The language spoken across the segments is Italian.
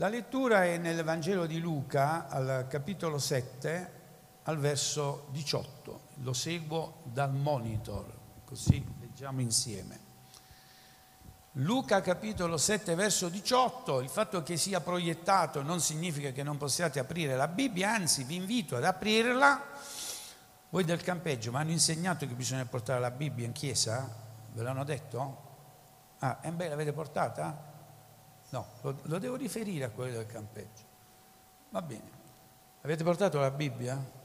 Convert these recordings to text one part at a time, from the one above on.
La lettura è nel Vangelo di Luca al capitolo 7 al verso 18. Lo seguo dal monitor, così leggiamo insieme. Luca capitolo 7 verso 18, il fatto che sia proiettato non significa che non possiate aprire la Bibbia, anzi vi invito ad aprirla. Voi del campeggio mi hanno insegnato che bisogna portare la Bibbia in chiesa? Ve l'hanno detto? Ah, e beh, l'avete portata? No, lo, lo devo riferire a quelli del campeggio. Va bene. Avete portato la Bibbia?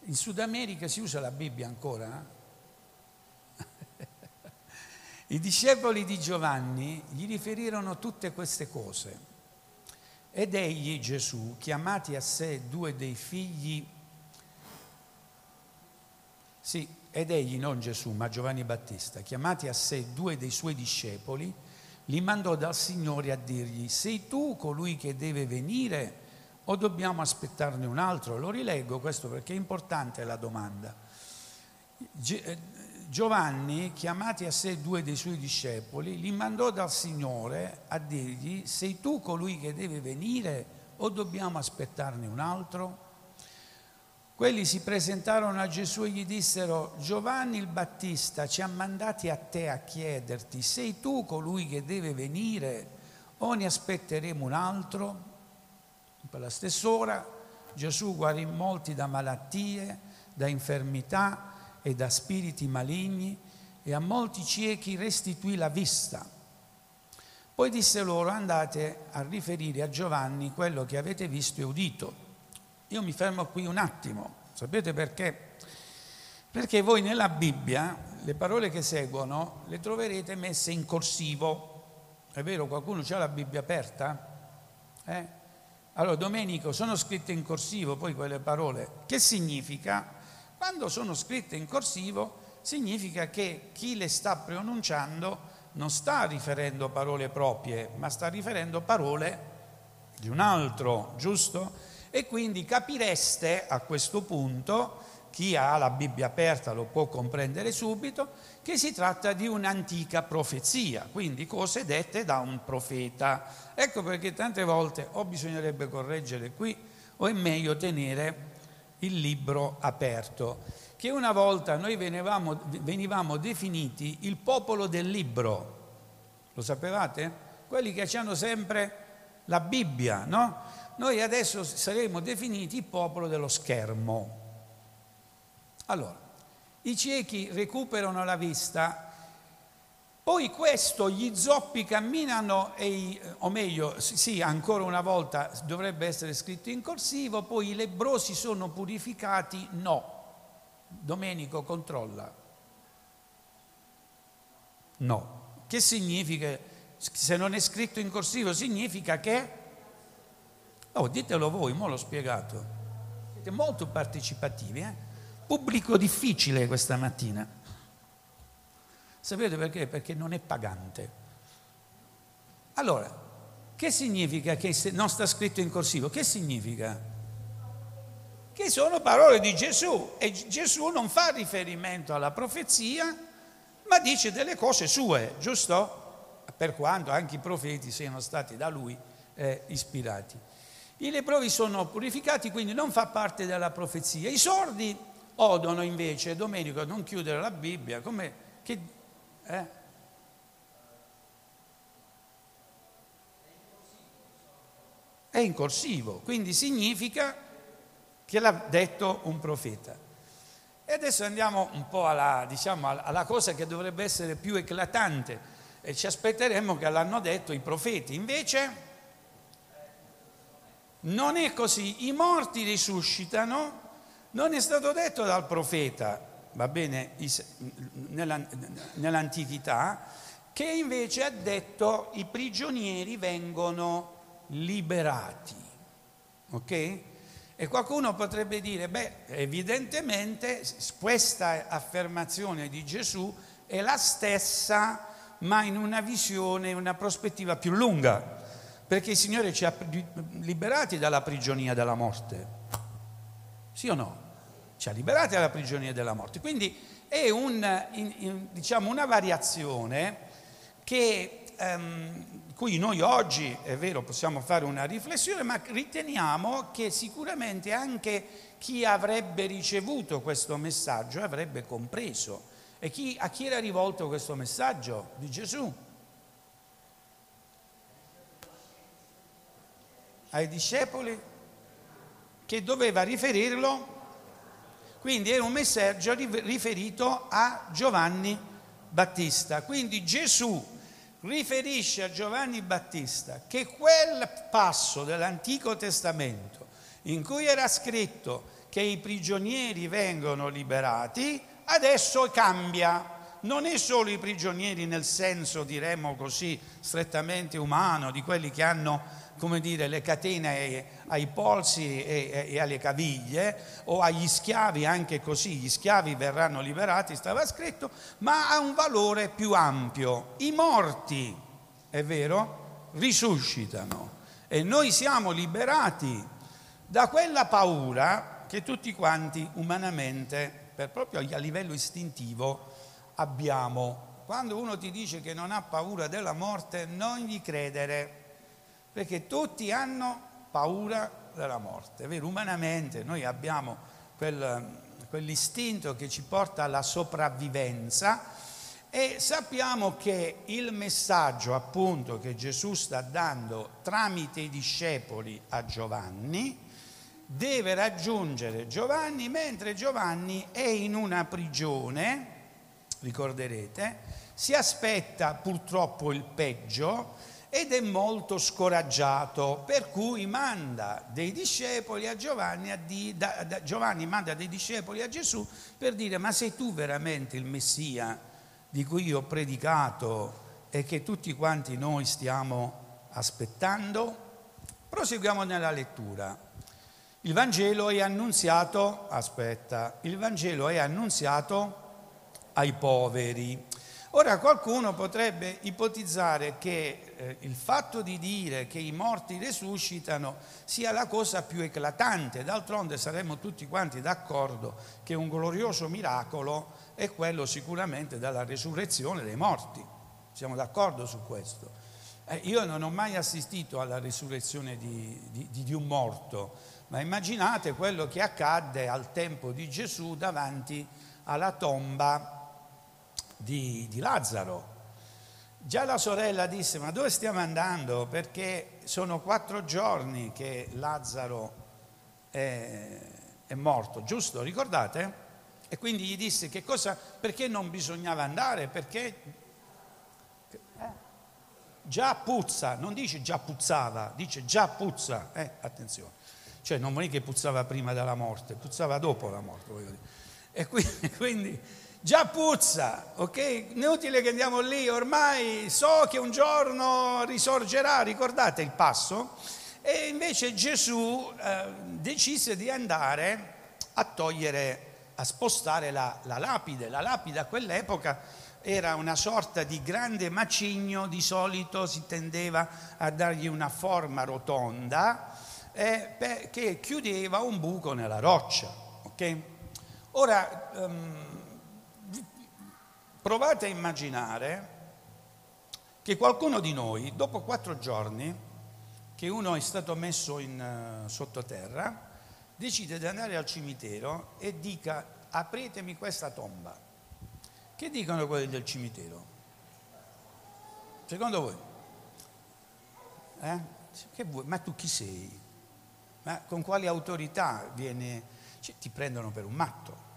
In Sud America si usa la Bibbia ancora? I discepoli di Giovanni gli riferirono tutte queste cose. Ed egli, Gesù, chiamati a sé due dei figli, sì, ed egli, non Gesù, ma Giovanni Battista, chiamati a sé due dei suoi discepoli, li mandò dal Signore a dirgli, sei tu colui che deve venire o dobbiamo aspettarne un altro? Lo rileggo questo perché è importante la domanda. Eh, Giovanni, chiamati a sé due dei suoi discepoli, li mandò dal Signore a dirgli, sei tu colui che deve venire o dobbiamo aspettarne un altro? Quelli si presentarono a Gesù e gli dissero, Giovanni il Battista ci ha mandati a te a chiederti, sei tu colui che deve venire o ne aspetteremo un altro? Per la stessa ora Gesù guarì molti da malattie, da infermità e da spiriti maligni e a molti ciechi restituì la vista. Poi disse loro andate a riferire a Giovanni quello che avete visto e udito. Io mi fermo qui un attimo, sapete perché? Perché voi nella Bibbia le parole che seguono le troverete messe in corsivo. È vero, qualcuno ha la Bibbia aperta? Eh? Allora, Domenico, sono scritte in corsivo poi quelle parole. Che significa? Quando sono scritte in corsivo significa che chi le sta pronunciando non sta riferendo parole proprie, ma sta riferendo parole di un altro, giusto? E quindi capireste a questo punto, chi ha la Bibbia aperta lo può comprendere subito, che si tratta di un'antica profezia, quindi cose dette da un profeta. Ecco perché tante volte o bisognerebbe correggere qui o è meglio tenere il libro aperto, che una volta noi venivamo, venivamo definiti il popolo del libro, lo sapevate? Quelli che hanno sempre la Bibbia, no? Noi adesso saremo definiti il popolo dello schermo. Allora, i ciechi recuperano la vista, poi questo, gli zoppi camminano, e, o meglio, sì, ancora una volta dovrebbe essere scritto in corsivo, poi i lebrosi sono purificati, no. Domenico controlla. No. Che significa? Se non è scritto in corsivo significa che Oh, ditelo voi, mo l'ho spiegato. Siete molto partecipativi, eh? Pubblico difficile questa mattina. Sapete perché? Perché non è pagante. Allora, che significa che non sta scritto in corsivo? Che significa? Che sono parole di Gesù e Gesù non fa riferimento alla profezia, ma dice delle cose sue, giusto? Per quanto anche i profeti siano stati da lui eh, ispirati. I leprosi sono purificati, quindi non fa parte della profezia. I sordi odono invece, Domenico, non chiudere la Bibbia, come... Che, eh? È in corsivo, quindi significa che l'ha detto un profeta. E adesso andiamo un po' alla, diciamo, alla cosa che dovrebbe essere più eclatante e ci aspetteremmo che l'hanno detto i profeti. Invece non è così, i morti risuscitano, non è stato detto dal profeta, va bene, nell'antichità, che invece ha detto i prigionieri vengono liberati. Ok? E qualcuno potrebbe dire, beh, evidentemente questa affermazione di Gesù è la stessa, ma in una visione, una prospettiva più lunga perché il Signore ci ha liberati dalla prigionia della morte. Sì o no? Ci ha liberati dalla prigionia della morte. Quindi è un, in, in, diciamo una variazione che, um, cui noi oggi, è vero, possiamo fare una riflessione, ma riteniamo che sicuramente anche chi avrebbe ricevuto questo messaggio avrebbe compreso. E chi, a chi era rivolto questo messaggio di Gesù? Ai discepoli che doveva riferirlo, quindi era un messaggio riferito a Giovanni Battista. Quindi Gesù riferisce a Giovanni Battista che quel passo dell'Antico Testamento in cui era scritto che i prigionieri vengono liberati, adesso cambia. Non è solo i prigionieri nel senso, diremmo così, strettamente umano, di quelli che hanno come dire, le catene ai, ai polsi e, e, alle caviglie o agli schiavi, anche così, gli schiavi verranno liberati, stava scritto, ma ha un valore più ampio. I morti, è vero, risuscitano e noi siamo liberati da quella paura che tutti quanti umanamente, proprio a livello istintivo, abbiamo. Quando uno ti dice che non ha paura della morte, non gli credere perché tutti hanno paura della morte, vero? Umanamente noi abbiamo quel, quell'istinto che ci porta alla sopravvivenza e sappiamo che il messaggio appunto che Gesù sta dando tramite i discepoli a Giovanni deve raggiungere Giovanni mentre Giovanni è in una prigione, ricorderete, si aspetta purtroppo il peggio ed è molto scoraggiato, per cui manda dei discepoli a Giovanni, a di, da, da, Giovanni manda dei discepoli a Gesù per dire ma sei tu veramente il Messia di cui io ho predicato e che tutti quanti noi stiamo aspettando? Proseguiamo nella lettura. Il Vangelo è annunziato, aspetta, il Vangelo è annunziato ai poveri. Ora qualcuno potrebbe ipotizzare che eh, il fatto di dire che i morti risuscitano sia la cosa più eclatante, d'altronde saremmo tutti quanti d'accordo che un glorioso miracolo è quello sicuramente della resurrezione dei morti. Siamo d'accordo su questo. Eh, io non ho mai assistito alla risurrezione di, di, di un morto, ma immaginate quello che accadde al tempo di Gesù davanti alla tomba di, di Lazzaro. Già la sorella disse, ma dove stiamo andando? Perché sono quattro giorni che Lazzaro è, è morto, giusto? Ricordate? E quindi gli disse che cosa, perché non bisognava andare? Perché già puzza, non dice già puzzava, dice già puzza, eh, attenzione. Cioè non vuol dire che puzzava prima della morte, puzzava dopo la morte, voglio dire. E quindi, quindi già puzza, ok? Inutile che andiamo lì, ormai so che un giorno risorgerà, ricordate il passo? E invece Gesù eh, decise di andare a togliere, a spostare la, la lapide. La lapide a quell'epoca era una sorta di grande macigno, di solito si tendeva a dargli una forma rotonda eh, che chiudeva un buco nella roccia. Okay? Ora, um, Provate a immaginare che qualcuno di noi, dopo quattro giorni, che uno è stato messo in uh, sottoterra, decide di andare al cimitero e dica apritemi questa tomba. Che dicono quelli del cimitero? Secondo voi? Eh? Che vuoi? Ma tu chi sei? Ma con quali autorità viene? Cioè, ti prendono per un matto.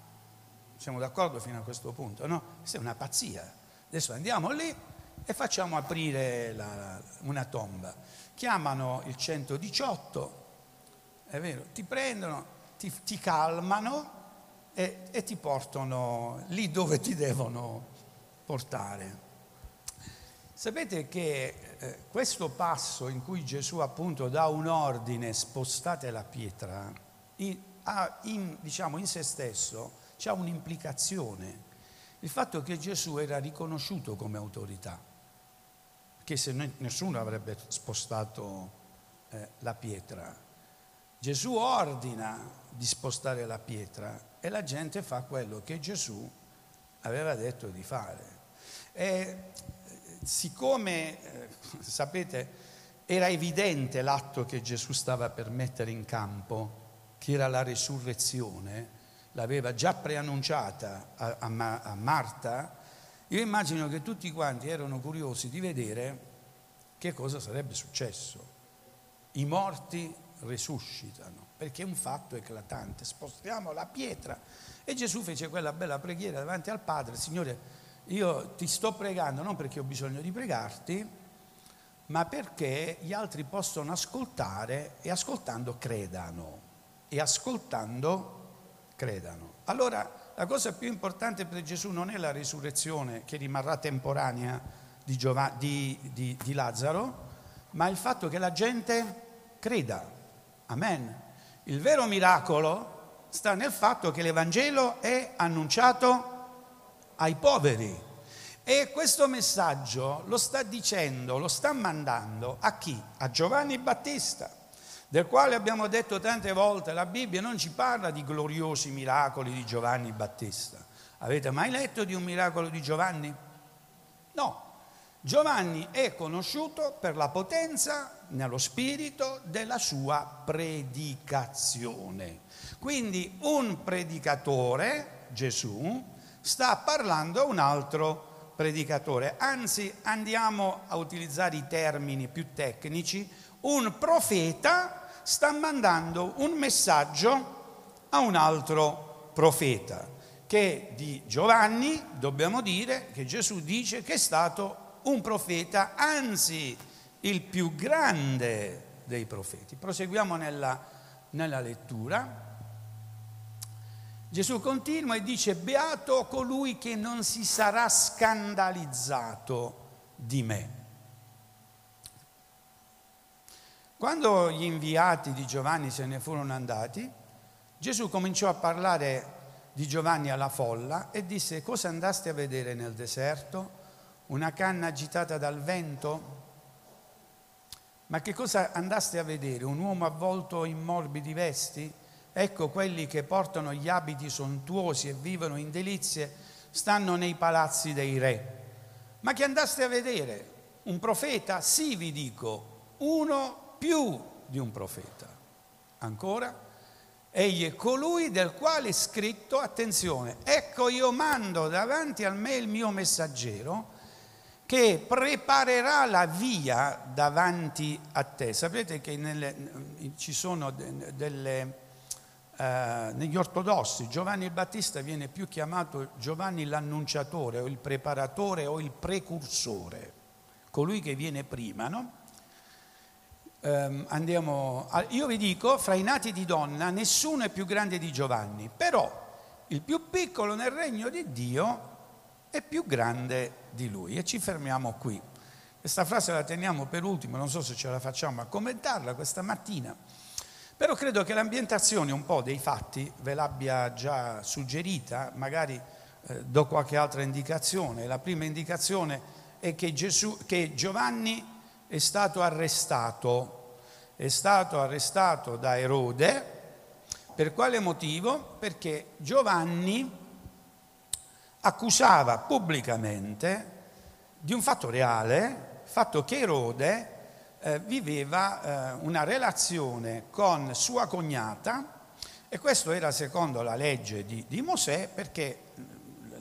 Siamo d'accordo fino a questo punto, no? Questa è una pazzia. Adesso andiamo lì e facciamo aprire la, una tomba. Chiamano il 118, è vero, ti prendono, ti, ti calmano e, e ti portano lì dove ti devono portare. Sapete che eh, questo passo in cui Gesù appunto dà un ordine, spostate la pietra, in, ha in, diciamo, in se stesso c'è un'implicazione. Il fatto che Gesù era riconosciuto come autorità, che se nessuno avrebbe spostato eh, la pietra. Gesù ordina di spostare la pietra e la gente fa quello che Gesù aveva detto di fare. E siccome, eh, sapete, era evidente l'atto che Gesù stava per mettere in campo, che era la resurrezione, l'aveva già preannunciata a, a, a Marta, io immagino che tutti quanti erano curiosi di vedere che cosa sarebbe successo. I morti risuscitano, perché è un fatto eclatante. Spostiamo la pietra. E Gesù fece quella bella preghiera davanti al Padre, Signore, io ti sto pregando non perché ho bisogno di pregarti, ma perché gli altri possono ascoltare e ascoltando credano. E ascoltando credano. Allora la cosa più importante per Gesù non è la risurrezione che rimarrà temporanea di, Giov- di, di, di Lazzaro, ma il fatto che la gente creda. Amen. Il vero miracolo sta nel fatto che l'Evangelo è annunciato ai poveri. E questo messaggio lo sta dicendo, lo sta mandando a chi? A Giovanni Battista del quale abbiamo detto tante volte, la Bibbia non ci parla di gloriosi miracoli di Giovanni Battista. Avete mai letto di un miracolo di Giovanni? No. Giovanni è conosciuto per la potenza nello spirito della sua predicazione. Quindi un predicatore, Gesù, sta parlando a un altro predicatore. Anzi, andiamo a utilizzare i termini più tecnici, un profeta sta mandando un messaggio a un altro profeta, che di Giovanni dobbiamo dire che Gesù dice che è stato un profeta, anzi il più grande dei profeti. Proseguiamo nella, nella lettura. Gesù continua e dice, beato colui che non si sarà scandalizzato di me. Quando gli inviati di Giovanni se ne furono andati, Gesù cominciò a parlare di Giovanni alla folla e disse cosa andaste a vedere nel deserto? Una canna agitata dal vento? Ma che cosa andaste a vedere? Un uomo avvolto in morbidi vesti? Ecco quelli che portano gli abiti sontuosi e vivono in delizie stanno nei palazzi dei re. Ma che andaste a vedere? Un profeta? Sì, vi dico, uno più di un profeta. Ancora, egli è colui del quale è scritto, attenzione, ecco io mando davanti a me il mio messaggero che preparerà la via davanti a te. Sapete che nelle, ci sono delle, uh, negli ortodossi Giovanni il Battista viene più chiamato Giovanni l'annunciatore o il preparatore o il precursore, colui che viene prima, no? Um, andiamo a, io vi dico, fra i nati di donna nessuno è più grande di Giovanni, però il più piccolo nel regno di Dio è più grande di lui. E ci fermiamo qui. Questa frase la teniamo per ultimo, non so se ce la facciamo a commentarla questa mattina, però credo che l'ambientazione un po' dei fatti ve l'abbia già suggerita, magari eh, do qualche altra indicazione. La prima indicazione è che, Gesù, che Giovanni è stato arrestato, è stato arrestato da Erode, per quale motivo? Perché Giovanni accusava pubblicamente di un fatto reale, fatto che Erode eh, viveva eh, una relazione con sua cognata e questo era secondo la legge di, di Mosè perché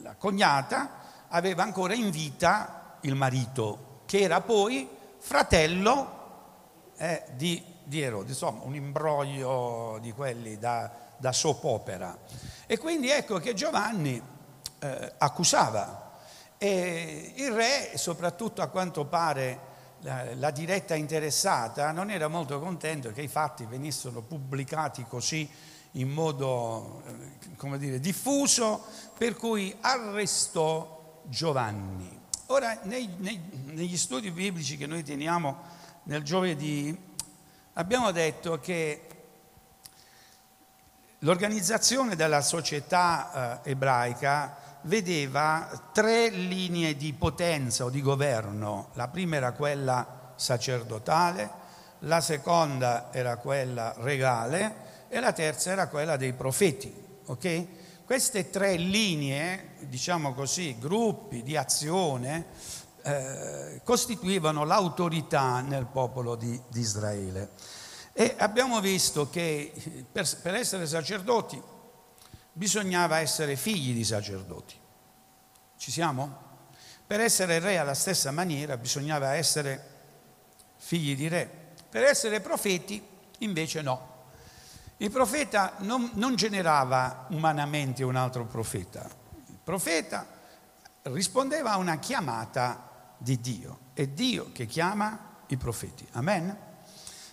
la cognata aveva ancora in vita il marito, che era poi fratello eh, di, di, Erode, insomma un imbroglio di quelli da, da soap opera. E quindi ecco che Giovanni eh, accusava e il re, soprattutto a quanto pare la, la, diretta interessata, non era molto contento che i fatti venissero pubblicati così in modo, eh, come dire, diffuso, per cui arrestò Giovanni. Ora, nei, nei, negli studi biblici che noi teniamo nel giovedì, abbiamo detto che l'organizzazione della società eh, ebraica vedeva tre linee di potenza o di governo. La prima era quella sacerdotale, la seconda era quella regale e la terza era quella dei profeti. Okay? Queste tre linee, diciamo così, gruppi di azione, eh, costituivano l'autorità nel popolo di, di, Israele. E abbiamo visto che per, per essere sacerdoti bisognava essere figli di sacerdoti. Ci siamo? Per essere re alla stessa maniera bisognava essere figli di re. Per essere profeti invece no. Il profeta non, non generava umanamente un altro profeta. Il profeta rispondeva a una chiamata di Dio. È Dio che chiama i profeti. Amen?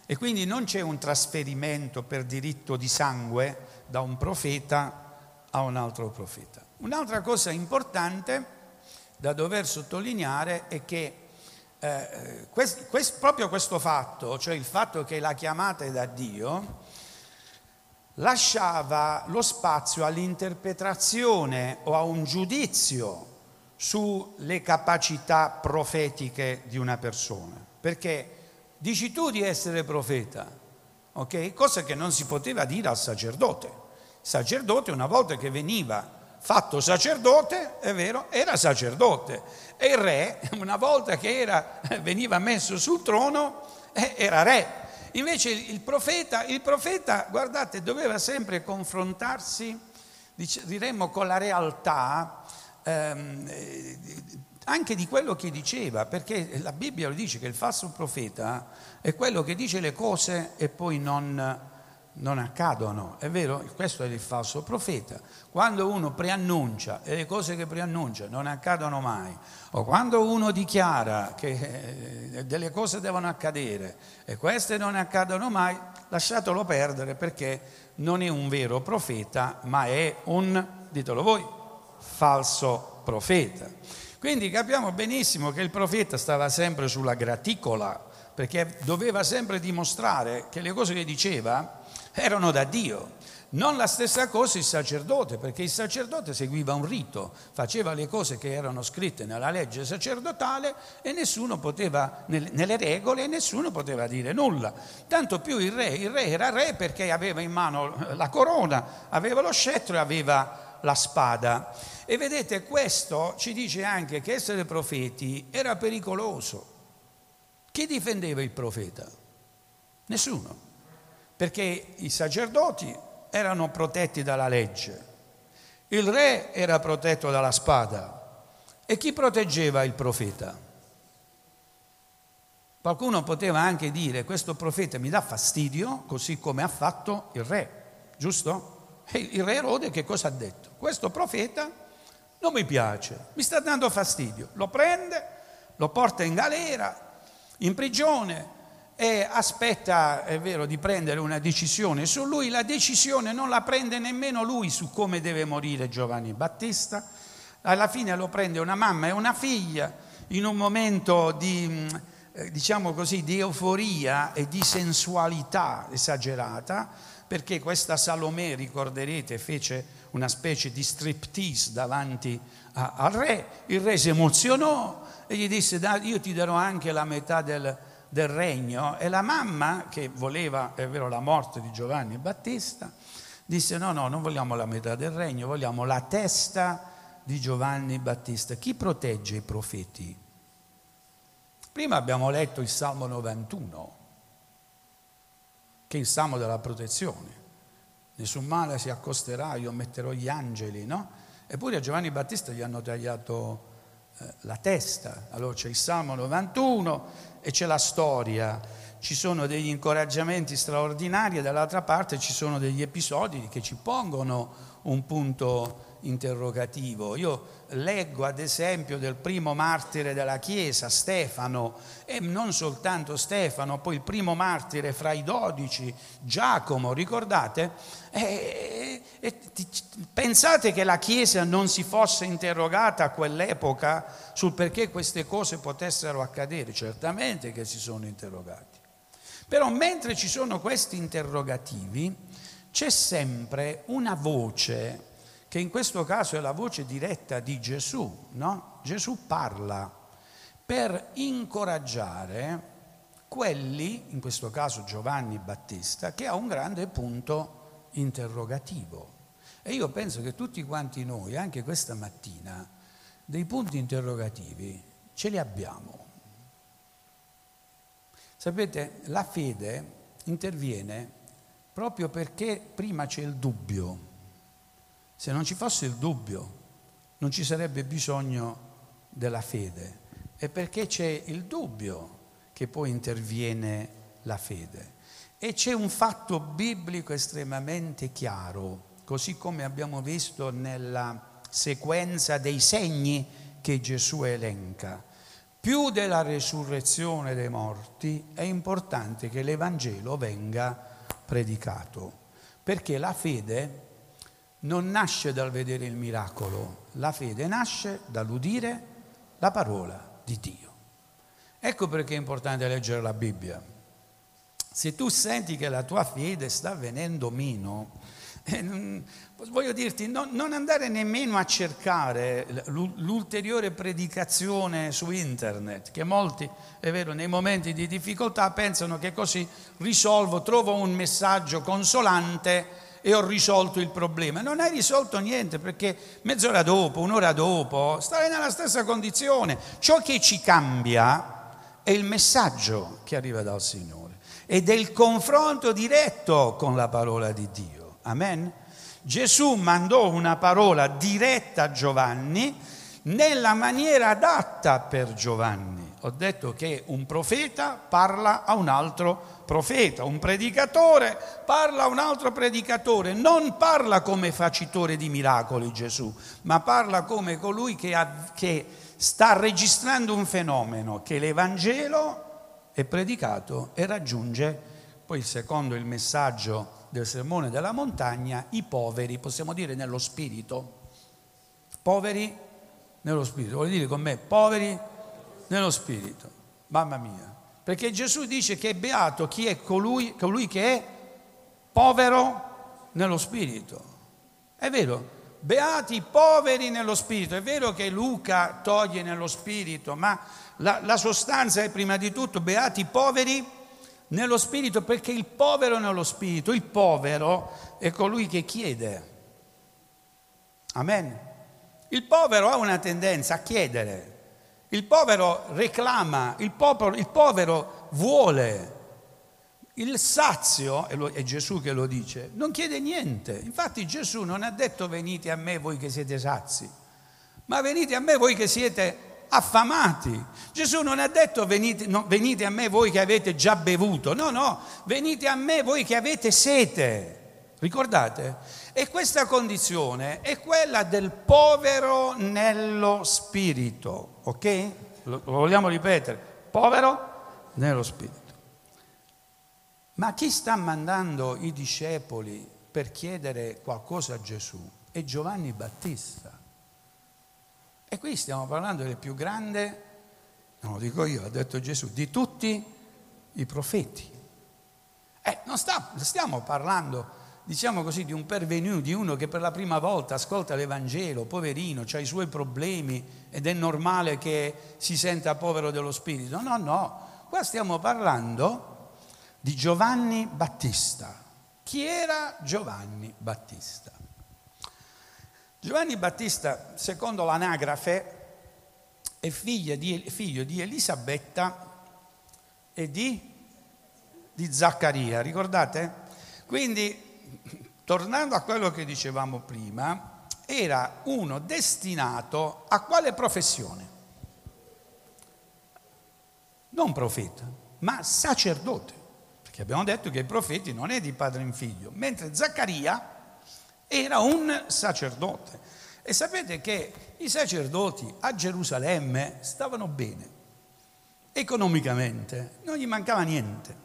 E quindi non c'è un trasferimento per diritto di sangue da un profeta a un altro profeta. Un'altra cosa importante da dover sottolineare è che eh, quest, quest, proprio questo fatto, cioè il fatto che la chiamata è da Dio, lasciava lo spazio all'interpretazione o a un giudizio sulle capacità profetiche di una persona. Perché dici tu di essere profeta, ok? Cosa che non si poteva dire al sacerdote. Il sacerdote una volta che veniva fatto sacerdote, è vero, era sacerdote. E il re, una volta che era, veniva messo sul trono, eh, era re. Invece il profeta, il profeta, guardate, doveva sempre confrontarsi, diremmo, con la realtà ehm, anche di quello che diceva, perché la Bibbia lo dice che il falso profeta è quello che dice le cose e poi non, non accadono, è vero? Questo è il falso profeta. Quando uno preannuncia e le cose che preannuncia non accadono mai, o quando uno dichiara che eh, delle cose devono accadere e queste non accadono mai, lasciatelo perdere perché non è un vero profeta, ma è un, ditelo voi, falso profeta. Quindi capiamo benissimo che il profeta stava sempre sulla graticola, perché doveva sempre dimostrare che le cose che diceva erano da Dio. Non la stessa cosa il sacerdote, perché il sacerdote seguiva un rito, faceva le cose che erano scritte nella legge sacerdotale e nessuno poteva, nelle regole, nessuno poteva dire nulla. Tanto più il re, il re era re perché aveva in mano la corona, aveva lo scettro e aveva la spada. E vedete, questo ci dice anche che essere profeti era pericoloso. Chi difendeva il profeta? Nessuno perché i sacerdoti erano protetti dalla legge, il re era protetto dalla spada e chi proteggeva il profeta? Qualcuno poteva anche dire questo profeta mi dà fastidio così come ha fatto il re, giusto? E il re Erode che cosa ha detto? Questo profeta non mi piace, mi sta dando fastidio, lo prende, lo porta in galera, in prigione, e aspetta, è vero, di prendere una decisione su lui, la decisione non la prende nemmeno lui su come deve morire Giovanni Battista, alla fine lo prende una mamma e una figlia in un momento di, eh, diciamo così, di euforia e di sensualità esagerata, perché questa Salomè, ricorderete, fece una specie di striptease davanti al re, il re si emozionò e gli disse io ti darò anche la metà del del regno e la mamma, che voleva, è vero, la morte di Giovanni Battista, disse no, no, non vogliamo la metà del regno, vogliamo la testa di Giovanni Battista. Chi protegge i profeti? Prima abbiamo letto il Salmo 91, che è il Salmo della protezione. Nessun male si accosterà, io metterò gli angeli, no? Eppure a Giovanni Battista gli hanno tagliato eh, la testa. Allora c'è il Salmo 91 e c'è la storia, ci sono degli incoraggiamenti straordinari e dall'altra parte ci sono degli episodi che ci pongono un punto interrogativo. Io leggo ad esempio del primo martire della Chiesa, Stefano, e non soltanto Stefano, poi il primo martire fra i dodici, Giacomo, ricordate? E, e, pensate che la Chiesa non si fosse interrogata a quell'epoca sul perché queste cose potessero accadere? Certamente che si sono interrogati. Però mentre ci sono questi interrogativi, c'è sempre una voce che in questo caso è la voce diretta di Gesù, no? Gesù parla per incoraggiare quelli, in questo caso Giovanni Battista, che ha un grande punto interrogativo. E io penso che tutti quanti noi, anche questa mattina, dei punti interrogativi ce li abbiamo. Sapete, la fede interviene proprio perché prima c'è il dubbio. Se non ci fosse il dubbio, non ci sarebbe bisogno della fede. È perché c'è il dubbio che poi interviene la fede. E c'è un fatto biblico estremamente chiaro, così come abbiamo visto nella sequenza dei segni che Gesù elenca. Più della resurrezione dei morti è importante che l'Evangelo venga predicato, perché la fede non nasce dal vedere il miracolo, la fede nasce dall'udire la parola di Dio. Ecco perché è importante leggere la Bibbia. Se tu senti che la tua fede sta venendo meno, eh, voglio dirti, non, non andare nemmeno a cercare l'ulteriore predicazione su internet, che molti, è vero, nei momenti di difficoltà pensano che così risolvo, trovo un messaggio consolante e ho risolto il problema. Non hai risolto niente perché mezz'ora dopo, un'ora dopo, stai nella stessa condizione. Ciò che ci cambia è il messaggio che arriva dal Signore ed è il confronto diretto con la parola di Dio. Amen? Gesù mandò una parola diretta a Giovanni nella maniera adatta per Giovanni. Ho detto che un profeta parla a un altro profeta, un predicatore parla a un altro predicatore, non parla come facitore di miracoli Gesù, ma parla come colui che, ha, che sta registrando un fenomeno che l'Evangelo è predicato e raggiunge, poi secondo il messaggio del sermone della montagna, i poveri, possiamo dire nello spirito. Poveri nello spirito, vuol dire con me, poveri nello spirito. Mamma mia. Perché Gesù dice che è beato chi è colui, colui che è povero nello spirito. È vero, beati i poveri nello spirito. È vero che Luca toglie nello spirito, ma la, la sostanza è prima di tutto beati i poveri nello spirito, perché il povero nello spirito, il povero è colui che chiede. Amen. Il povero ha una tendenza a chiedere, il povero reclama, il povero, il povero vuole. Il sazio, è Gesù che lo dice, non chiede niente. Infatti Gesù non ha detto venite a me voi che siete sazi, ma venite a me voi che siete affamati. Gesù non ha detto venite, no, venite a me voi che avete già bevuto, no, no, venite a me voi che avete sete. Ricordate? E questa condizione è quella del povero nello spirito, ok? Lo, lo vogliamo ripetere? Povero nello spirito. Ma chi sta mandando i discepoli per chiedere qualcosa a Gesù? È Giovanni Battista. E qui stiamo parlando del più grande, non lo dico io, ha detto Gesù, di tutti i profeti. Eh, non sta, stiamo parlando, diciamo così, di un pervenuto, di uno che per la prima volta ascolta l'Evangelo, poverino, ha i suoi problemi ed è normale che si senta povero dello spirito. No, no, qua stiamo parlando di Giovanni Battista. Chi era Giovanni Battista? Giovanni Battista, secondo l'anagrafe, è figlio di, figlio di Elisabetta e di, di Zaccaria, ricordate? Quindi, tornando a quello che dicevamo prima, era uno destinato a quale professione? Non profeta, ma sacerdote che abbiamo detto che i profeti non è di padre in figlio, mentre Zaccaria era un sacerdote. E sapete che i sacerdoti a Gerusalemme stavano bene, economicamente, non gli mancava niente.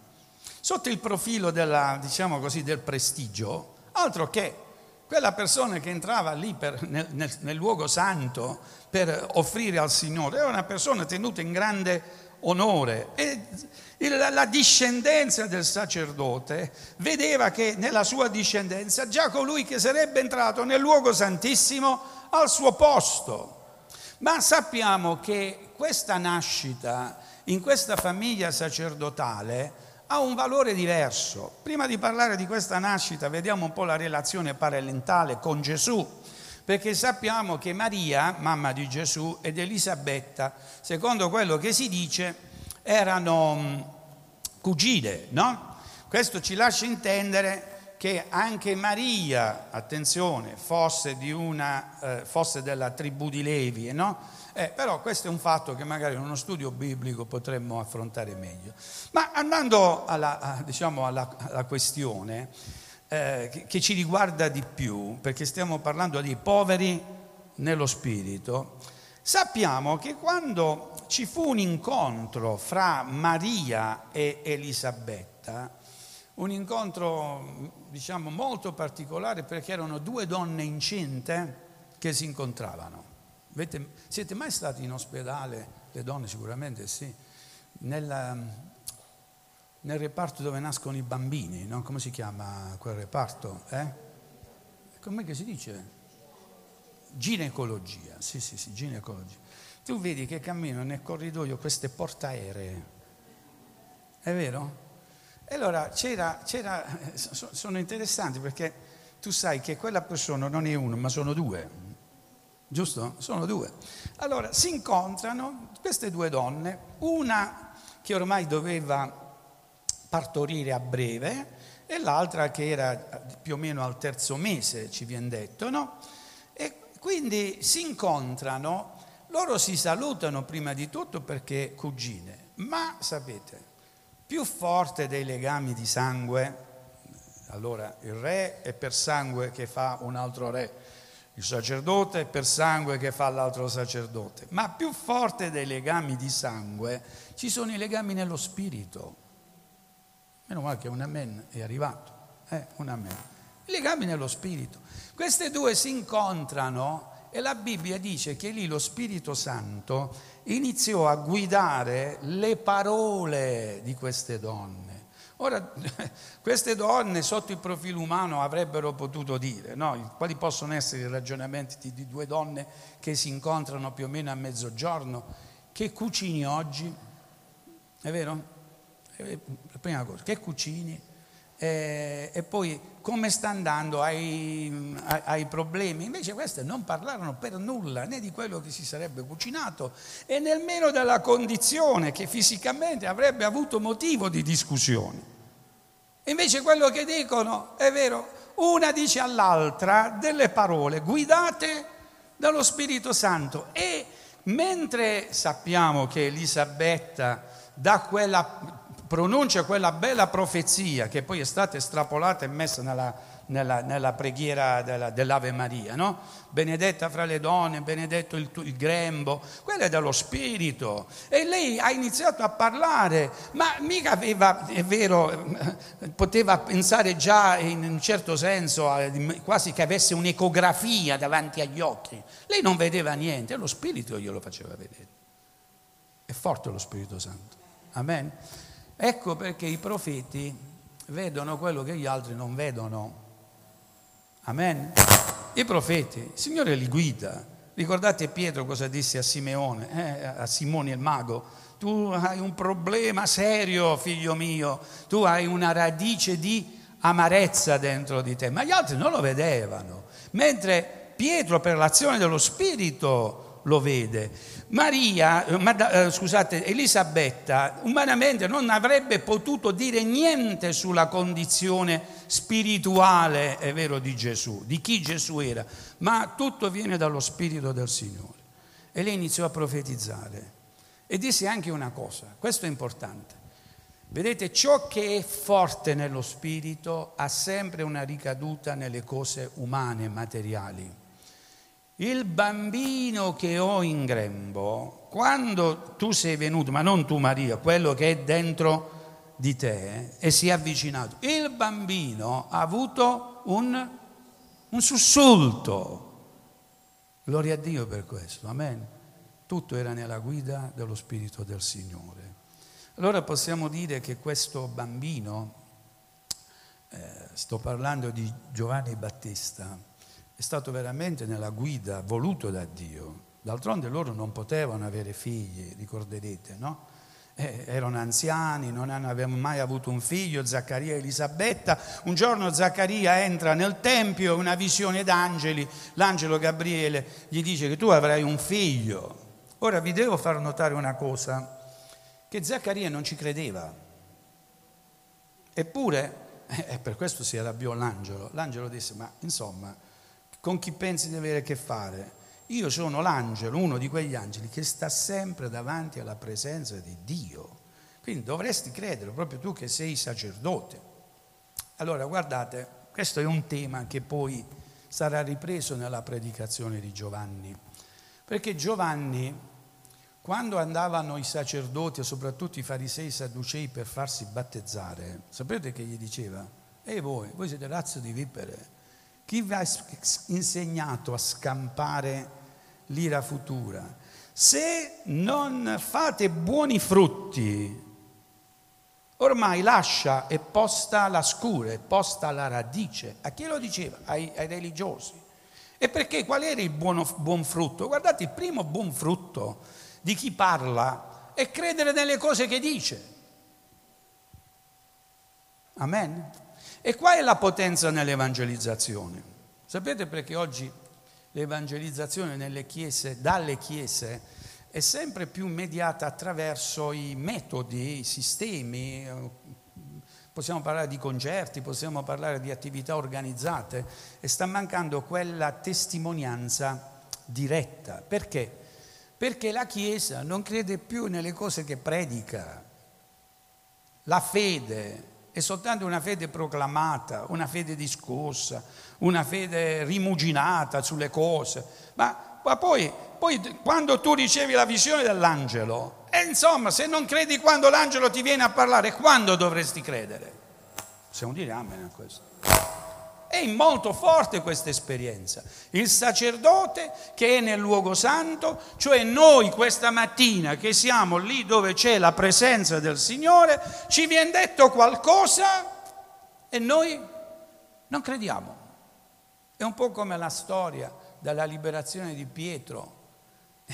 Sotto il profilo della, diciamo così, del prestigio, altro che quella persona che entrava lì per, nel, nel, nel luogo santo per offrire al Signore, era una persona tenuta in grande onore. E la discendenza del sacerdote vedeva che nella sua discendenza già colui che sarebbe entrato nel luogo santissimo al suo posto. Ma sappiamo che questa nascita in questa famiglia sacerdotale ha un valore diverso. Prima di parlare di questa nascita vediamo un po' la relazione parentale con Gesù, perché sappiamo che Maria, mamma di Gesù, ed Elisabetta, secondo quello che si dice, erano mm, cugine, no? Questo ci lascia intendere che anche Maria, attenzione, fosse, una, eh, fosse della tribù di Levi, no? Eh, però questo è un fatto che magari in uno studio biblico potremmo affrontare meglio. Ma andando alla, diciamo alla, alla questione eh, che, che ci riguarda di più, perché stiamo parlando di poveri nello spirito, sappiamo che quando ci fu un incontro fra Maria e Elisabetta, un incontro diciamo molto particolare perché erano due donne incinte che si incontravano. Avete, siete mai stati in ospedale? Le donne sicuramente sì. Nella, nel reparto dove nascono i bambini, no? come si chiama quel reparto? Eh? Com'è che si dice? Ginecologia, sì sì sì, ginecologia. Tu vedi che camminano nel corridoio queste portaeree, è vero? E allora c'era, c'era, sono interessanti perché tu sai che quella persona non è uno, ma sono due giusto? Sono due. Allora si incontrano queste due donne, una che ormai doveva partorire a breve e l'altra che era più o meno al terzo mese, ci viene detto, no? E quindi si incontrano, loro si salutano prima di tutto perché cugine, ma sapete, più forte dei legami di sangue, allora il re è per sangue che fa un altro re, il sacerdote per sangue che fa l'altro sacerdote, ma più forte dei legami di sangue ci sono i legami nello spirito. Meno male che un amen è arrivato, eh, un amen. I legami nello spirito. Queste due si incontrano e la Bibbia dice che lì lo Spirito Santo iniziò a guidare le parole di queste donne. Ora, queste donne sotto il profilo umano avrebbero potuto dire, no? quali possono essere i ragionamenti di due donne che si incontrano più o meno a mezzogiorno, che cucini oggi? È vero? Eh, la prima cosa, che cucini? E, e poi come sta andando ai, ai, problemi? Invece queste non parlarono per nulla né di quello che si sarebbe cucinato e nemmeno della condizione che fisicamente avrebbe avuto motivo di discussione. Invece quello che dicono è vero, una dice all'altra delle parole guidate dallo Spirito Santo e mentre sappiamo che Elisabetta da quella pronuncia quella bella profezia che poi è stata estrapolata e messa nella nella, nella preghiera della, dell'Ave Maria, no? Benedetta fra le donne, benedetto il, il grembo, quello è dello Spirito. E lei ha iniziato a parlare, ma mica aveva, è vero, poteva pensare già in un certo senso, quasi che avesse un'ecografia davanti agli occhi. Lei non vedeva niente, lo Spirito glielo faceva vedere. È forte lo Spirito Santo. Amen. Ecco perché i profeti vedono quello che gli altri non vedono. Amen. I profeti, il Signore li guida. Ricordate Pietro cosa disse a Simeone, eh, a Simone il mago? Tu hai un problema serio, figlio mio, tu hai una radice di amarezza dentro di te, ma gli altri non lo vedevano, mentre Pietro per l'azione dello Spirito lo vede. Maria, eh, scusate, Elisabetta umanamente non avrebbe potuto dire niente sulla condizione spirituale, è vero, di Gesù, di chi Gesù era, ma tutto viene dallo Spirito del Signore. E lei iniziò a profetizzare e disse anche una cosa, questo è importante. Vedete, ciò che è forte nello Spirito ha sempre una ricaduta nelle cose umane, materiali. Il bambino che ho in grembo, quando tu sei venuto, ma non tu Maria, quello che è dentro di te e si è avvicinato, il bambino ha avuto un, un sussulto. Gloria a Dio per questo, amen. Tutto era nella guida dello Spirito del Signore. Allora possiamo dire che questo bambino, eh, sto parlando di Giovanni Battista, è stato veramente nella guida voluto da Dio. D'altronde loro non potevano avere figli, ricorderete, no? eh, erano anziani, non avevano mai avuto un figlio, Zaccaria e Elisabetta. Un giorno Zaccaria entra nel Tempio, una visione d'angeli, l'angelo Gabriele gli dice che tu avrai un figlio. Ora vi devo far notare una cosa, che Zaccaria non ci credeva. Eppure, e eh, per questo si arrabbiò l'angelo, l'angelo disse, ma insomma, con chi pensi di avere a che fare? Io sono l'angelo, uno di quegli angeli che sta sempre davanti alla presenza di Dio. Quindi dovresti credere proprio tu che sei sacerdote. Allora guardate, questo è un tema che poi sarà ripreso nella predicazione di Giovanni. Perché Giovanni, quando andavano i sacerdoti e soprattutto i farisei e i sadducei per farsi battezzare, sapete che gli diceva? E voi, voi siete razzo di vipere. Chi vi ha insegnato a scampare l'ira futura. Se non fate buoni frutti, ormai lascia e posta la scura, e posta la radice. A chi lo diceva? Ai, ai religiosi. E perché qual era il buono, buon frutto? Guardate, il primo buon frutto di chi parla è credere nelle cose che dice. Amen. E qua è la potenza nell'evangelizzazione. Sapete perché oggi l'evangelizzazione nelle chiese, dalle chiese, è sempre più mediata attraverso i metodi, i sistemi. Possiamo parlare di concerti, possiamo parlare di attività organizzate e sta mancando quella testimonianza diretta. Perché? Perché la Chiesa non crede più nelle cose che predica. La fede è soltanto una fede proclamata, una fede discorsa, una fede rimuginata sulle cose. Ma, ma poi, poi, quando tu ricevi la visione dell'angelo, e insomma, se non credi quando l'angelo ti viene a parlare, quando dovresti credere? Possiamo dire amen a questo. È molto forte questa esperienza. Il sacerdote che è nel luogo santo, cioè noi questa mattina che siamo lì dove c'è la presenza del Signore, ci viene detto qualcosa e noi non crediamo. È un po' come la storia della liberazione di Pietro.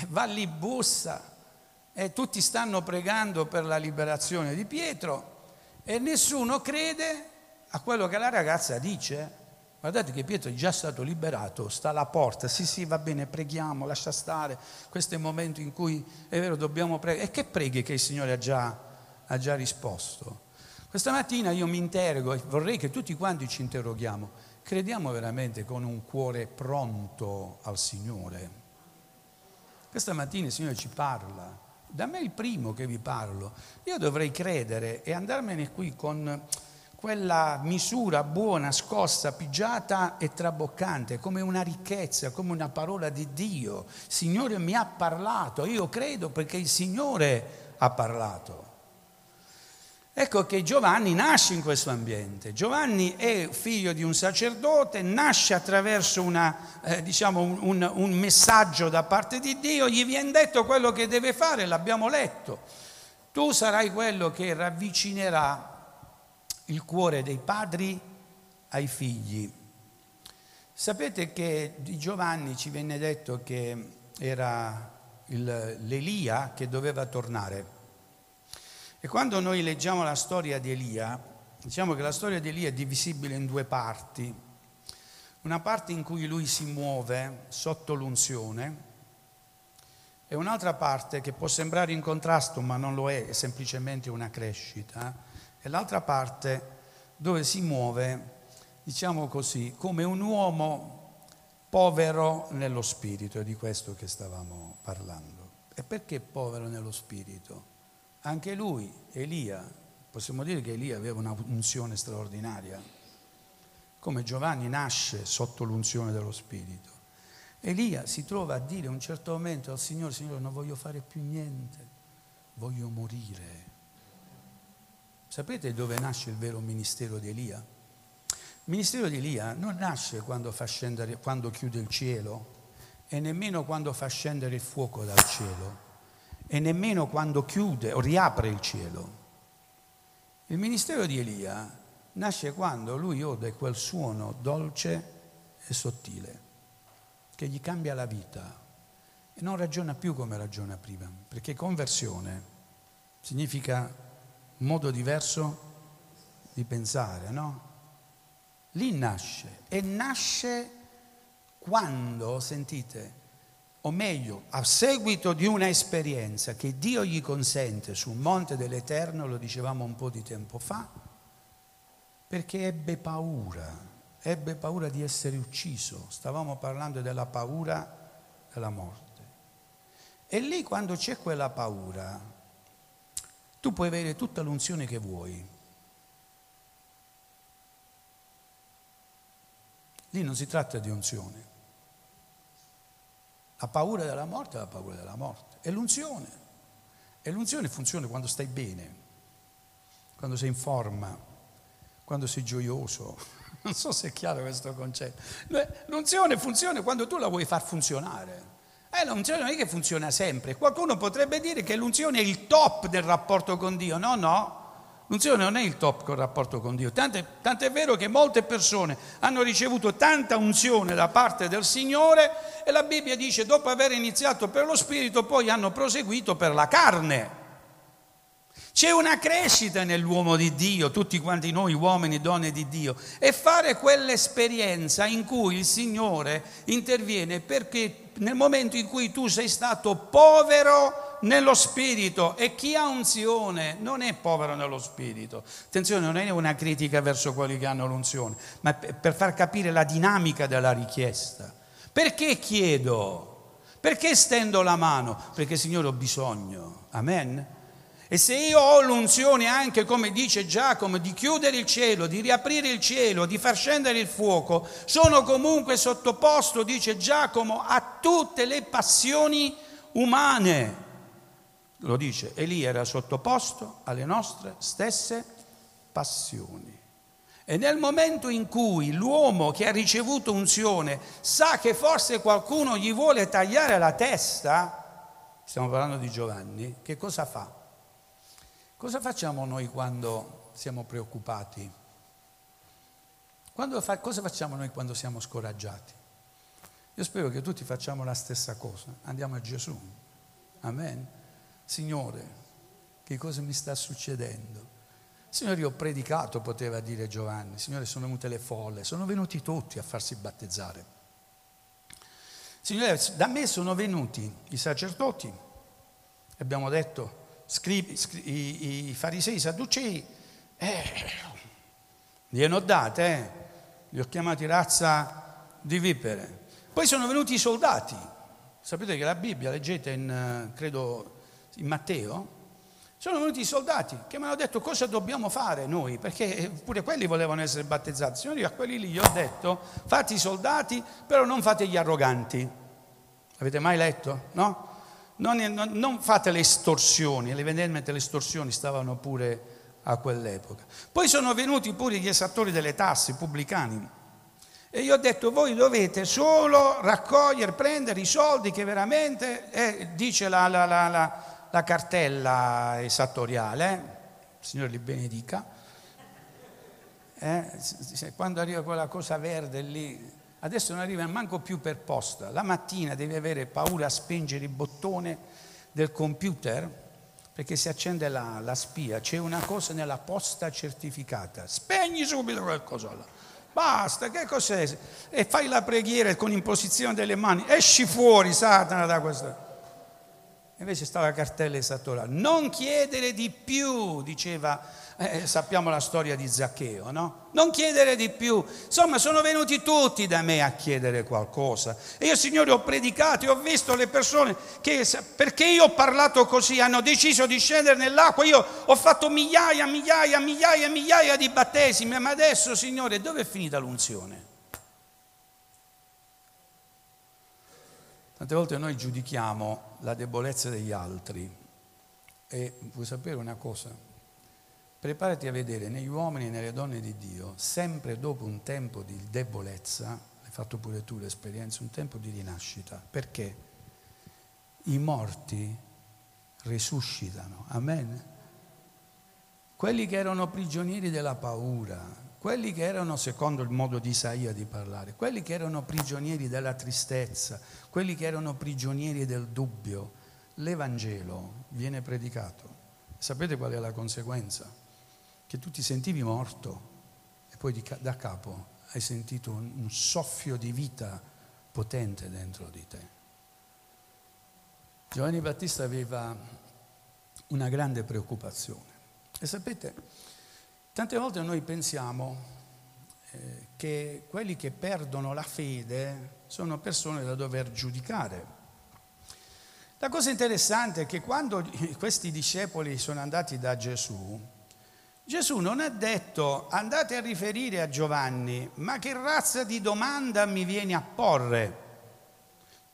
Va lì, bussa, e tutti stanno pregando per la liberazione di Pietro e nessuno crede a quello che la ragazza dice. Guardate che Pietro è già stato liberato, sta alla porta, sì sì va bene, preghiamo, lascia stare, questo è il momento in cui è vero dobbiamo pregare. E che preghi che il Signore ha già, ha già risposto? Questa mattina io mi interrogo e vorrei che tutti quanti ci interroghiamo, crediamo veramente con un cuore pronto al Signore? Questa mattina il Signore ci parla, da me il primo che vi parlo, io dovrei credere e andarmene qui con quella misura buona, scossa, pigiata e traboccante, come una ricchezza, come una parola di Dio. Il Signore mi ha parlato, io credo perché il Signore ha parlato. Ecco che Giovanni nasce in questo ambiente. Giovanni è figlio di un sacerdote, nasce attraverso una, eh, diciamo un, un, un messaggio da parte di Dio, gli viene detto quello che deve fare, l'abbiamo letto. Tu sarai quello che ravvicinerà il cuore dei padri ai figli. Sapete che di Giovanni ci venne detto che era il, l'Elia che doveva tornare. E quando noi leggiamo la storia di Elia, diciamo che la storia di Elia è divisibile in due parti. Una parte in cui lui si muove sotto l'unzione e un'altra parte che può sembrare in contrasto ma non lo è, è semplicemente una crescita e l'altra parte dove si muove, diciamo così, come un uomo povero nello spirito, è di questo che stavamo parlando. E perché povero nello spirito? Anche lui, Elia, possiamo dire che Elia aveva un'unzione straordinaria, come Giovanni nasce sotto l'unzione dello spirito. Elia si trova a dire a un certo momento al Signore, Signore non voglio fare più niente, voglio morire. Sapete dove nasce il vero ministero di Elia? Il ministero di Elia non nasce quando, scendere, quando chiude il cielo e nemmeno quando fa scendere il fuoco dal cielo e nemmeno quando chiude o riapre il cielo. Il ministero di Elia nasce quando lui ode quel suono dolce e sottile che gli cambia la vita e non ragiona più come ragiona prima, perché conversione significa modo diverso di pensare, no? Lì nasce e nasce quando, sentite, o meglio, a seguito di una esperienza che Dio gli consente sul monte dell'Eterno, lo dicevamo un po' di tempo fa, perché ebbe paura, ebbe paura di essere ucciso, stavamo parlando della paura della morte. E lì quando c'è quella paura, tu puoi avere tutta l'unzione che vuoi. Lì non si tratta di unzione. La paura della morte è la paura della morte. È l'unzione. E l'unzione funziona quando stai bene, quando sei in forma, quando sei gioioso. Non so se è chiaro questo concetto. L'unzione funziona quando tu la vuoi far funzionare. Eh, l'unzione non è che funziona sempre. Qualcuno potrebbe dire che l'unzione è il top del rapporto con Dio. No, no. L'unzione non è il top col rapporto con Dio. Tant'è, tant'è vero che molte persone hanno ricevuto tanta unzione da parte del Signore e la Bibbia dice dopo aver iniziato per lo Spirito poi hanno proseguito per la carne. C'è una crescita nell'uomo di Dio, tutti quanti noi uomini e donne di Dio, e fare quell'esperienza in cui il Signore interviene perché nel momento in cui tu sei stato povero nello spirito e chi ha unzione non è povero nello spirito. Attenzione, non è una critica verso quelli che hanno l'unzione, ma per far capire la dinamica della richiesta. Perché chiedo? Perché stendo la mano? Perché Signore ho bisogno. Amen. E se io ho l'unzione anche, come dice Giacomo, di chiudere il cielo, di riaprire il cielo, di far scendere il fuoco, sono comunque sottoposto, dice Giacomo, a tutte le passioni umane. Lo dice, Elia era sottoposto alle nostre stesse passioni. E nel momento in cui l'uomo che ha ricevuto unzione sa che forse qualcuno gli vuole tagliare la testa, stiamo parlando di Giovanni, che cosa fa? Cosa facciamo noi quando siamo preoccupati? Fa, cosa facciamo noi quando siamo scoraggiati? Io spero che tutti facciamo la stessa cosa. Andiamo a Gesù. Amen. Signore, che cosa mi sta succedendo? Signore, io ho predicato, poteva dire Giovanni. Signore, sono venute le folle, sono venuti tutti a farsi battezzare. Signore, da me sono venuti i sacerdoti, abbiamo detto, scribi, scribi, i, i, farisei, i sadducei, eh, gliene ho date, eh, li ho chiamati razza di vipere. Poi sono venuti i soldati. Sapete che la Bibbia, leggete in, eh, credo, in Matteo, sono venuti i soldati che mi hanno detto cosa dobbiamo fare noi, perché pure quelli volevano essere battezzati. Signori, a quelli lì gli ho detto fate i soldati, però non fate gli arroganti. Avete mai letto? No? Non, non, non fate le estorsioni, evidentemente le estorsioni stavano pure a quell'epoca. Poi sono venuti pure gli esattori delle tasse, i pubblicani, e io ho detto voi dovete solo raccogliere, prendere i soldi che veramente, eh, dice la, la, la, la, cartella esattoriale, eh? il Signore li benedica, eh? quando arriva quella cosa verde lì, Adesso non arriva manco più per posta. La mattina devi avere paura a spengere il bottone del computer perché si accende la, la spia. C'è una cosa nella posta certificata. Spegni subito qualcosa là. Basta, che cos'è? E fai la preghiera con imposizione delle mani. Esci fuori, Satana, da questa. Invece stava la cartella esattoriale. Non chiedere di più, diceva eh, sappiamo la storia di Zaccheo, no? Non chiedere di più. Insomma, sono venuti tutti da me a chiedere qualcosa. E io, Signore, ho predicato e ho visto le persone che, perché io ho parlato così, hanno deciso di scendere nell'acqua. Io ho fatto migliaia, migliaia, migliaia, migliaia di battesimi. Ma adesso, Signore, dove è finita l'unzione? Tante volte noi giudichiamo la debolezza degli altri. E vuoi sapere una cosa? Preparati a vedere negli uomini e nelle donne di Dio, sempre dopo un tempo di debolezza, hai fatto pure tu l'esperienza, un tempo di rinascita. Perché? I morti risuscitano. Amen. Quelli che erano prigionieri della paura, quelli che erano, secondo il modo di Isaia di parlare, quelli che erano prigionieri della tristezza, quelli che erano prigionieri del dubbio, l'Evangelo viene predicato Sapete qual è la conseguenza? Che tu ti sentivi morto e poi da capo hai sentito un, un soffio di vita potente dentro di te. Giovanni Battista aveva una grande preoccupazione. E sapete, tante volte noi pensiamo eh, che quelli che perdono la fede sono persone da dover giudicare. La cosa interessante è che quando questi discepoli sono andati da Gesù, Gesù non ha detto andate a riferire a Giovanni, ma che razza di domanda mi vieni a porre?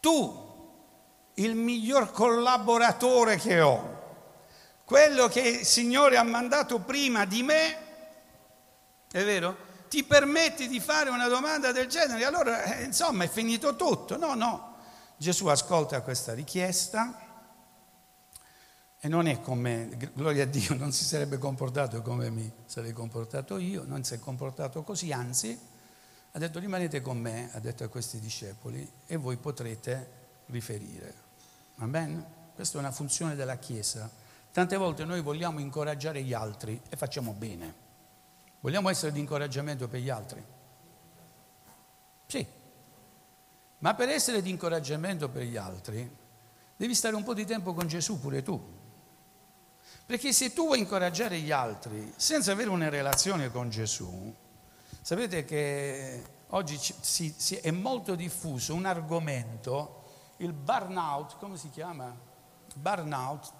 Tu, il miglior collaboratore che ho, quello che il Signore ha mandato prima di me, è vero? Ti permetti di fare una domanda del genere? Allora, eh, insomma, è finito tutto. No, no, Gesù ascolta questa richiesta e non è come, gloria a Dio, non si sarebbe comportato come mi sarei comportato io, non si è comportato così, anzi ha detto rimanete con me, ha detto a questi discepoli, e voi potrete riferire. Va bene? Questa è una funzione della Chiesa. Tante volte noi vogliamo incoraggiare gli altri e facciamo bene. Vogliamo essere di incoraggiamento per gli altri? Sì, ma per essere di incoraggiamento per gli altri, devi stare un po' di tempo con Gesù pure tu. Perché se tu vuoi incoraggiare gli altri senza avere una relazione con Gesù, sapete che oggi si, si, è molto diffuso un argomento, il burnout, come si chiama? Burnout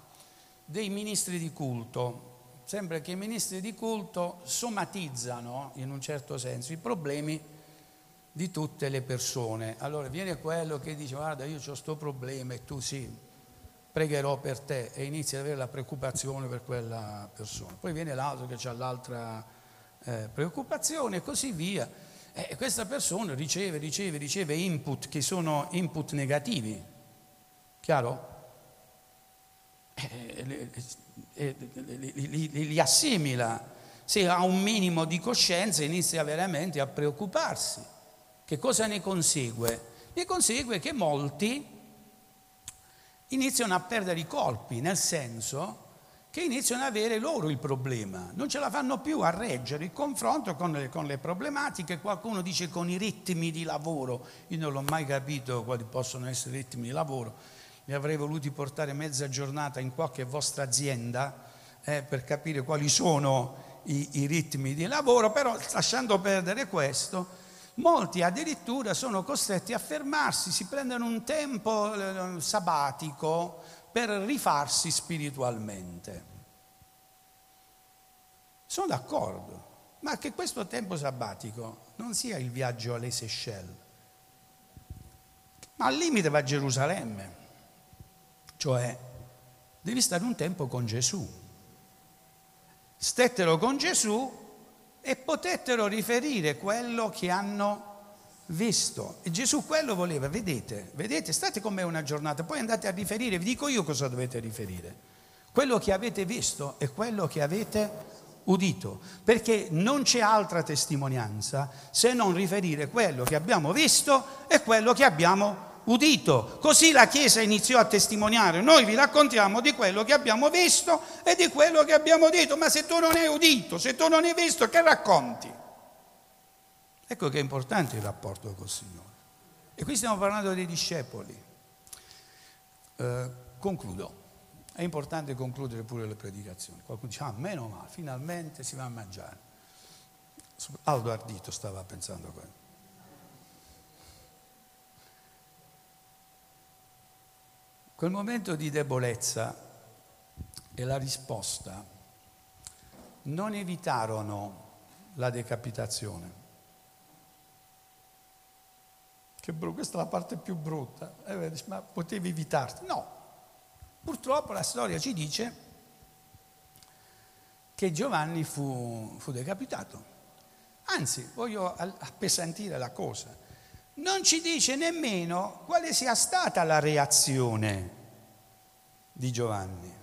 dei ministri di culto. Sembra che i ministri di culto somatizzano in un certo senso i problemi di tutte le persone. Allora viene quello che dice guarda io ho questo problema e tu sì, pregherò per te e inizia ad avere la preoccupazione per quella persona. Poi viene l'altro che ha l'altra eh, preoccupazione e così via. E questa persona riceve, riceve, riceve input che sono input negativi. Chiaro? Eh, li, li, li assimila. Se ha un minimo di coscienza inizia veramente a preoccuparsi. Che cosa ne consegue? Ne consegue che molti iniziano a perdere i colpi, nel senso che iniziano ad avere loro il problema, non ce la fanno più a reggere il confronto con le, con le, problematiche, qualcuno dice con i ritmi di lavoro, io non l'ho mai capito quali possono essere i ritmi di lavoro, mi avrei voluti portare mezza giornata in qualche vostra azienda eh, per capire quali sono i, i ritmi di lavoro, però lasciando perdere questo, Molti addirittura sono costretti a fermarsi, si prendono un tempo eh, sabbatico per rifarsi spiritualmente. Sono d'accordo, ma che questo tempo sabbatico non sia il viaggio alle Seychelles, ma al limite va a Gerusalemme, cioè devi stare un tempo con Gesù. Stettero con Gesù e potettero riferire quello che hanno visto. E Gesù quello voleva, vedete, vedete, state con me una giornata, poi andate a riferire, vi dico io cosa dovete riferire. Quello che avete visto e quello che avete udito, perché non c'è altra testimonianza se non riferire quello che abbiamo visto e quello che abbiamo udito udito. Così la Chiesa iniziò a testimoniare. Noi vi raccontiamo di quello che abbiamo visto e di quello che abbiamo detto, ma se tu non hai udito, se tu non hai visto, che racconti? Ecco che è importante il rapporto col Signore. E qui stiamo parlando dei discepoli. Eh, concludo. È importante concludere pure le predicazioni. Qualcuno dice, ah, meno male, finalmente si va a mangiare. Aldo Ardito stava pensando a quello. Quel momento di debolezza e la risposta non evitarono la decapitazione. Che brutto, questa è la parte più brutta. Eh, ma potevi evitarti? No. Purtroppo la storia ci dice che Giovanni fu, fu decapitato. Anzi, voglio appesantire la cosa non ci dice nemmeno quale sia stata la reazione di Giovanni.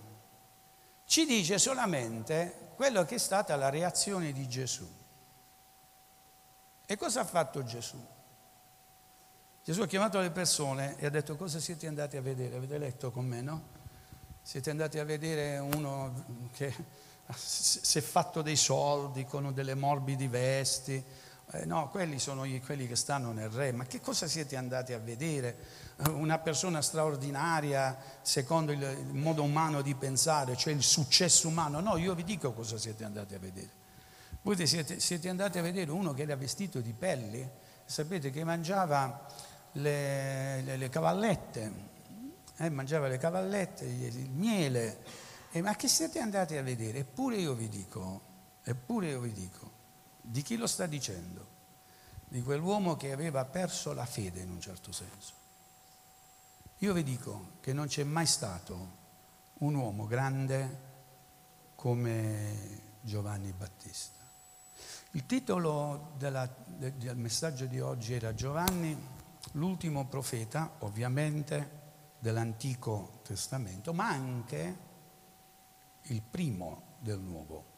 Ci dice solamente quello che è stata la reazione di Gesù. E cosa ha fatto Gesù? Gesù ha chiamato le persone e ha detto cosa siete andati a vedere? Avete letto con me, no? Siete andati a vedere uno che si è fatto dei soldi con delle morbidi vesti. Eh, no, quelli sono quelli che stanno nel re. Ma che cosa siete andati a vedere? Una persona straordinaria secondo il modo umano di pensare, cioè il successo umano. No, io vi dico cosa siete andati a vedere. Voi siete, siete andati a vedere uno che era vestito di pelli, sapete che mangiava le, le, le cavallette, eh, mangiava le cavallette, il miele. Eh, ma che siete andati a vedere? Eppure io vi dico, eppure io vi dico, di chi lo sta dicendo? Di quell'uomo che aveva perso la fede in un certo senso. Io vi dico che non c'è mai stato un uomo grande come Giovanni Battista. Il titolo della, del messaggio di oggi era Giovanni, l'ultimo profeta, ovviamente dell'Antico Testamento, ma anche il primo del Nuovo.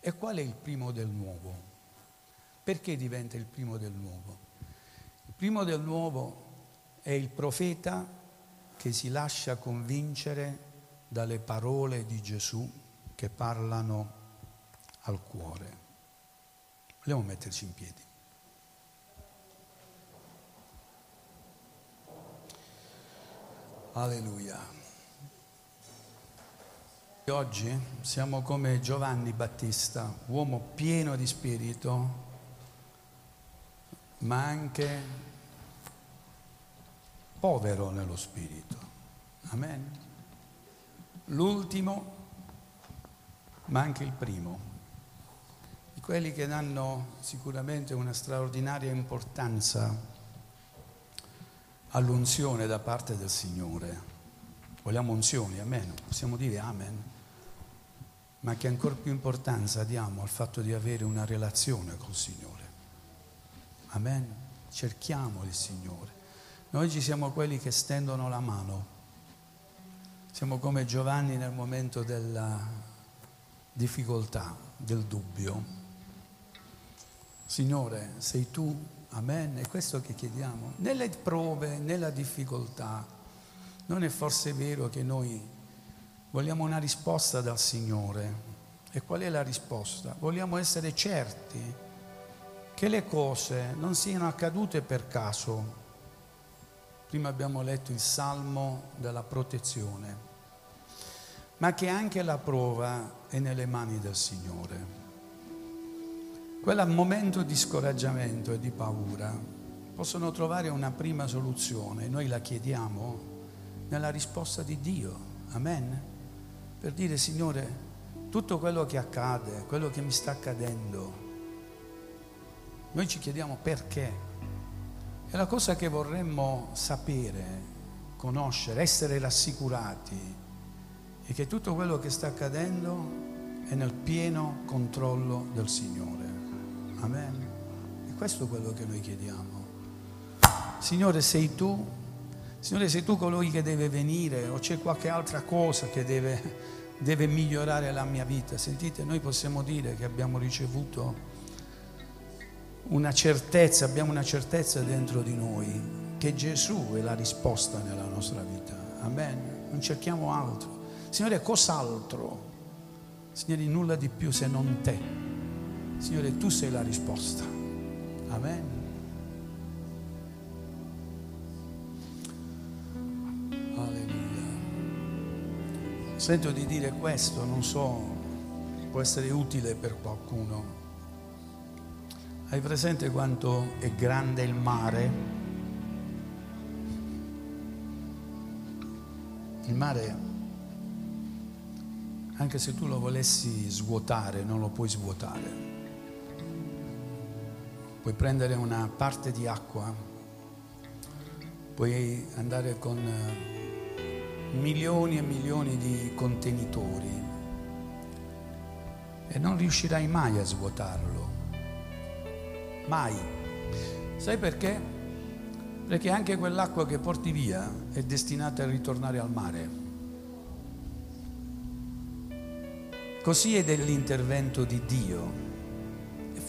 E qual è il primo del Nuovo? Perché diventa il primo del Nuovo? Il primo del Nuovo è il profeta che si lascia convincere dalle parole di Gesù che parlano al cuore. Vogliamo metterci in piedi. Alleluia. Oggi siamo come Giovanni Battista, uomo pieno di spirito, ma anche povero nello spirito. Amen. L'ultimo, ma anche il primo, di quelli che danno sicuramente una straordinaria importanza all'unzione da parte del Signore. Vogliamo unzioni, amen. Possiamo dire amen. Ma che ancora più importanza diamo al fatto di avere una relazione col Signore. Amen. Cerchiamo il Signore. Noi ci siamo quelli che stendono la mano. Siamo come Giovanni nel momento della difficoltà, del dubbio. Signore, sei tu Amen, è questo che chiediamo. Nelle prove, nella difficoltà, non è forse vero che noi vogliamo una risposta dal Signore. E qual è la risposta? Vogliamo essere certi che le cose non siano accadute per caso. Prima abbiamo letto il salmo della protezione, ma che anche la prova è nelle mani del Signore quel momento di scoraggiamento e di paura possono trovare una prima soluzione, noi la chiediamo nella risposta di Dio, amen, per dire Signore, tutto quello che accade, quello che mi sta accadendo, noi ci chiediamo perché. E la cosa che vorremmo sapere, conoscere, essere rassicurati, è che tutto quello che sta accadendo è nel pieno controllo del Signore. Amen. E questo è quello che noi chiediamo. Signore, sei tu? Signore, sei tu colui che deve venire o c'è qualche altra cosa che deve, deve migliorare la mia vita? Sentite, noi possiamo dire che abbiamo ricevuto una certezza, abbiamo una certezza dentro di noi che Gesù è la risposta nella nostra vita. Amen. Non cerchiamo altro. Signore, cos'altro? Signore, nulla di più se non te. Signore, tu sei la risposta. Amen. Sento di dire questo, non so, può essere utile per qualcuno. Hai presente quanto è grande il mare? Il mare, anche se tu lo volessi svuotare, non lo puoi svuotare puoi prendere una parte di acqua, puoi andare con eh, milioni e milioni di contenitori e non riuscirai mai a svuotarlo. Mai. Sai perché? Perché anche quell'acqua che porti via è destinata a ritornare al mare. Così è dell'intervento di Dio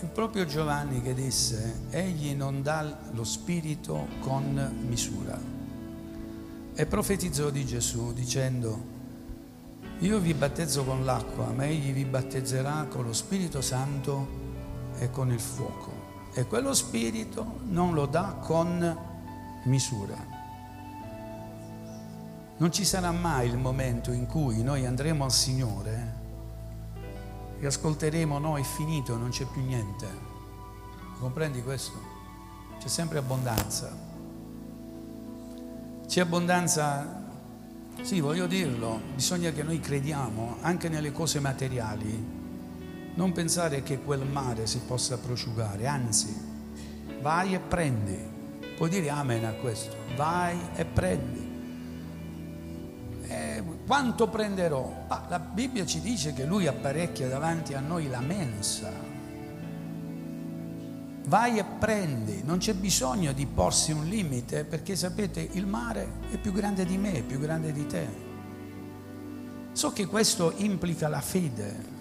fu proprio Giovanni che disse, egli non dà lo spirito con misura. E profetizzò di Gesù dicendo, io vi battezzo con l'acqua, ma egli vi battezzerà con lo Spirito Santo e con il fuoco. E quello Spirito non lo dà con misura. Non ci sarà mai il momento in cui noi andremo al Signore e ascolteremo no, è finito, non c'è più niente. Comprendi questo? C'è sempre abbondanza. C'è abbondanza, sì, voglio dirlo, bisogna che noi crediamo anche nelle cose materiali. Non pensare che quel mare si possa prosciugare, anzi, vai e prendi. Puoi dire amen a questo, vai e prendi quanto prenderò? Ma la Bibbia ci dice che lui apparecchia davanti a noi la mensa. Vai e prendi, non c'è bisogno di porsi un limite perché sapete il mare è più grande di me, è più grande di te. So che questo implica la fede.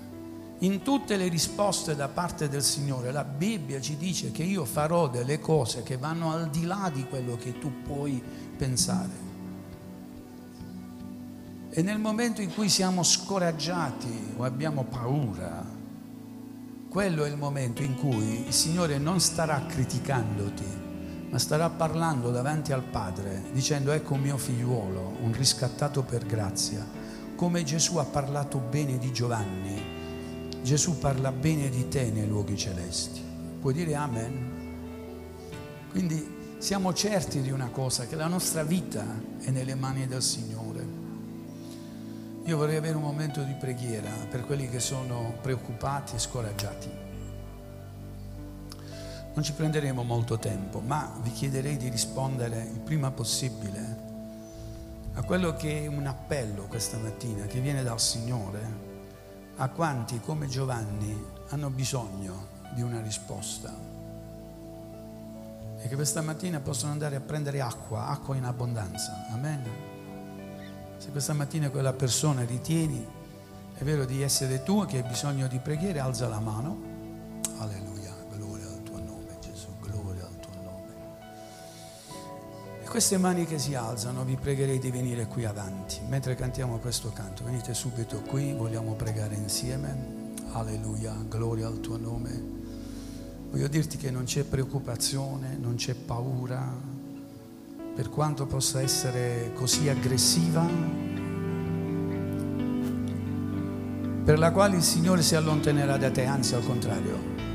In tutte le risposte da parte del Signore la Bibbia ci dice che io farò delle cose che vanno al di là di quello che tu puoi pensare. E nel momento in cui siamo scoraggiati o abbiamo paura, quello è il momento in cui il Signore non starà criticandoti, ma starà parlando davanti al Padre, dicendo ecco mio figliuolo, un riscattato per grazia, come Gesù ha parlato bene di Giovanni, Gesù parla bene di te nei luoghi celesti. Puoi dire amen? Quindi siamo certi di una cosa, che la nostra vita è nelle mani del Signore. Io vorrei avere un momento di preghiera per quelli che sono preoccupati e scoraggiati. Non ci prenderemo molto tempo, ma vi chiederei di rispondere il prima possibile a quello che è un appello questa mattina che viene dal Signore a quanti come Giovanni hanno bisogno di una risposta e che questa mattina possono andare a prendere acqua, acqua in abbondanza. Amen. Se questa mattina quella persona ritieni, è vero di essere tu che hai bisogno di preghiera, alza la mano. Alleluia, gloria al tuo nome Gesù, gloria al tuo nome. E queste mani che si alzano vi pregherei di venire qui avanti. Mentre cantiamo questo canto, venite subito qui, vogliamo pregare insieme. Alleluia, gloria al tuo nome. Voglio dirti che non c'è preoccupazione, non c'è paura, per quanto possa essere così aggressiva, per la quale il Signore si allontanerà da te, anzi al contrario.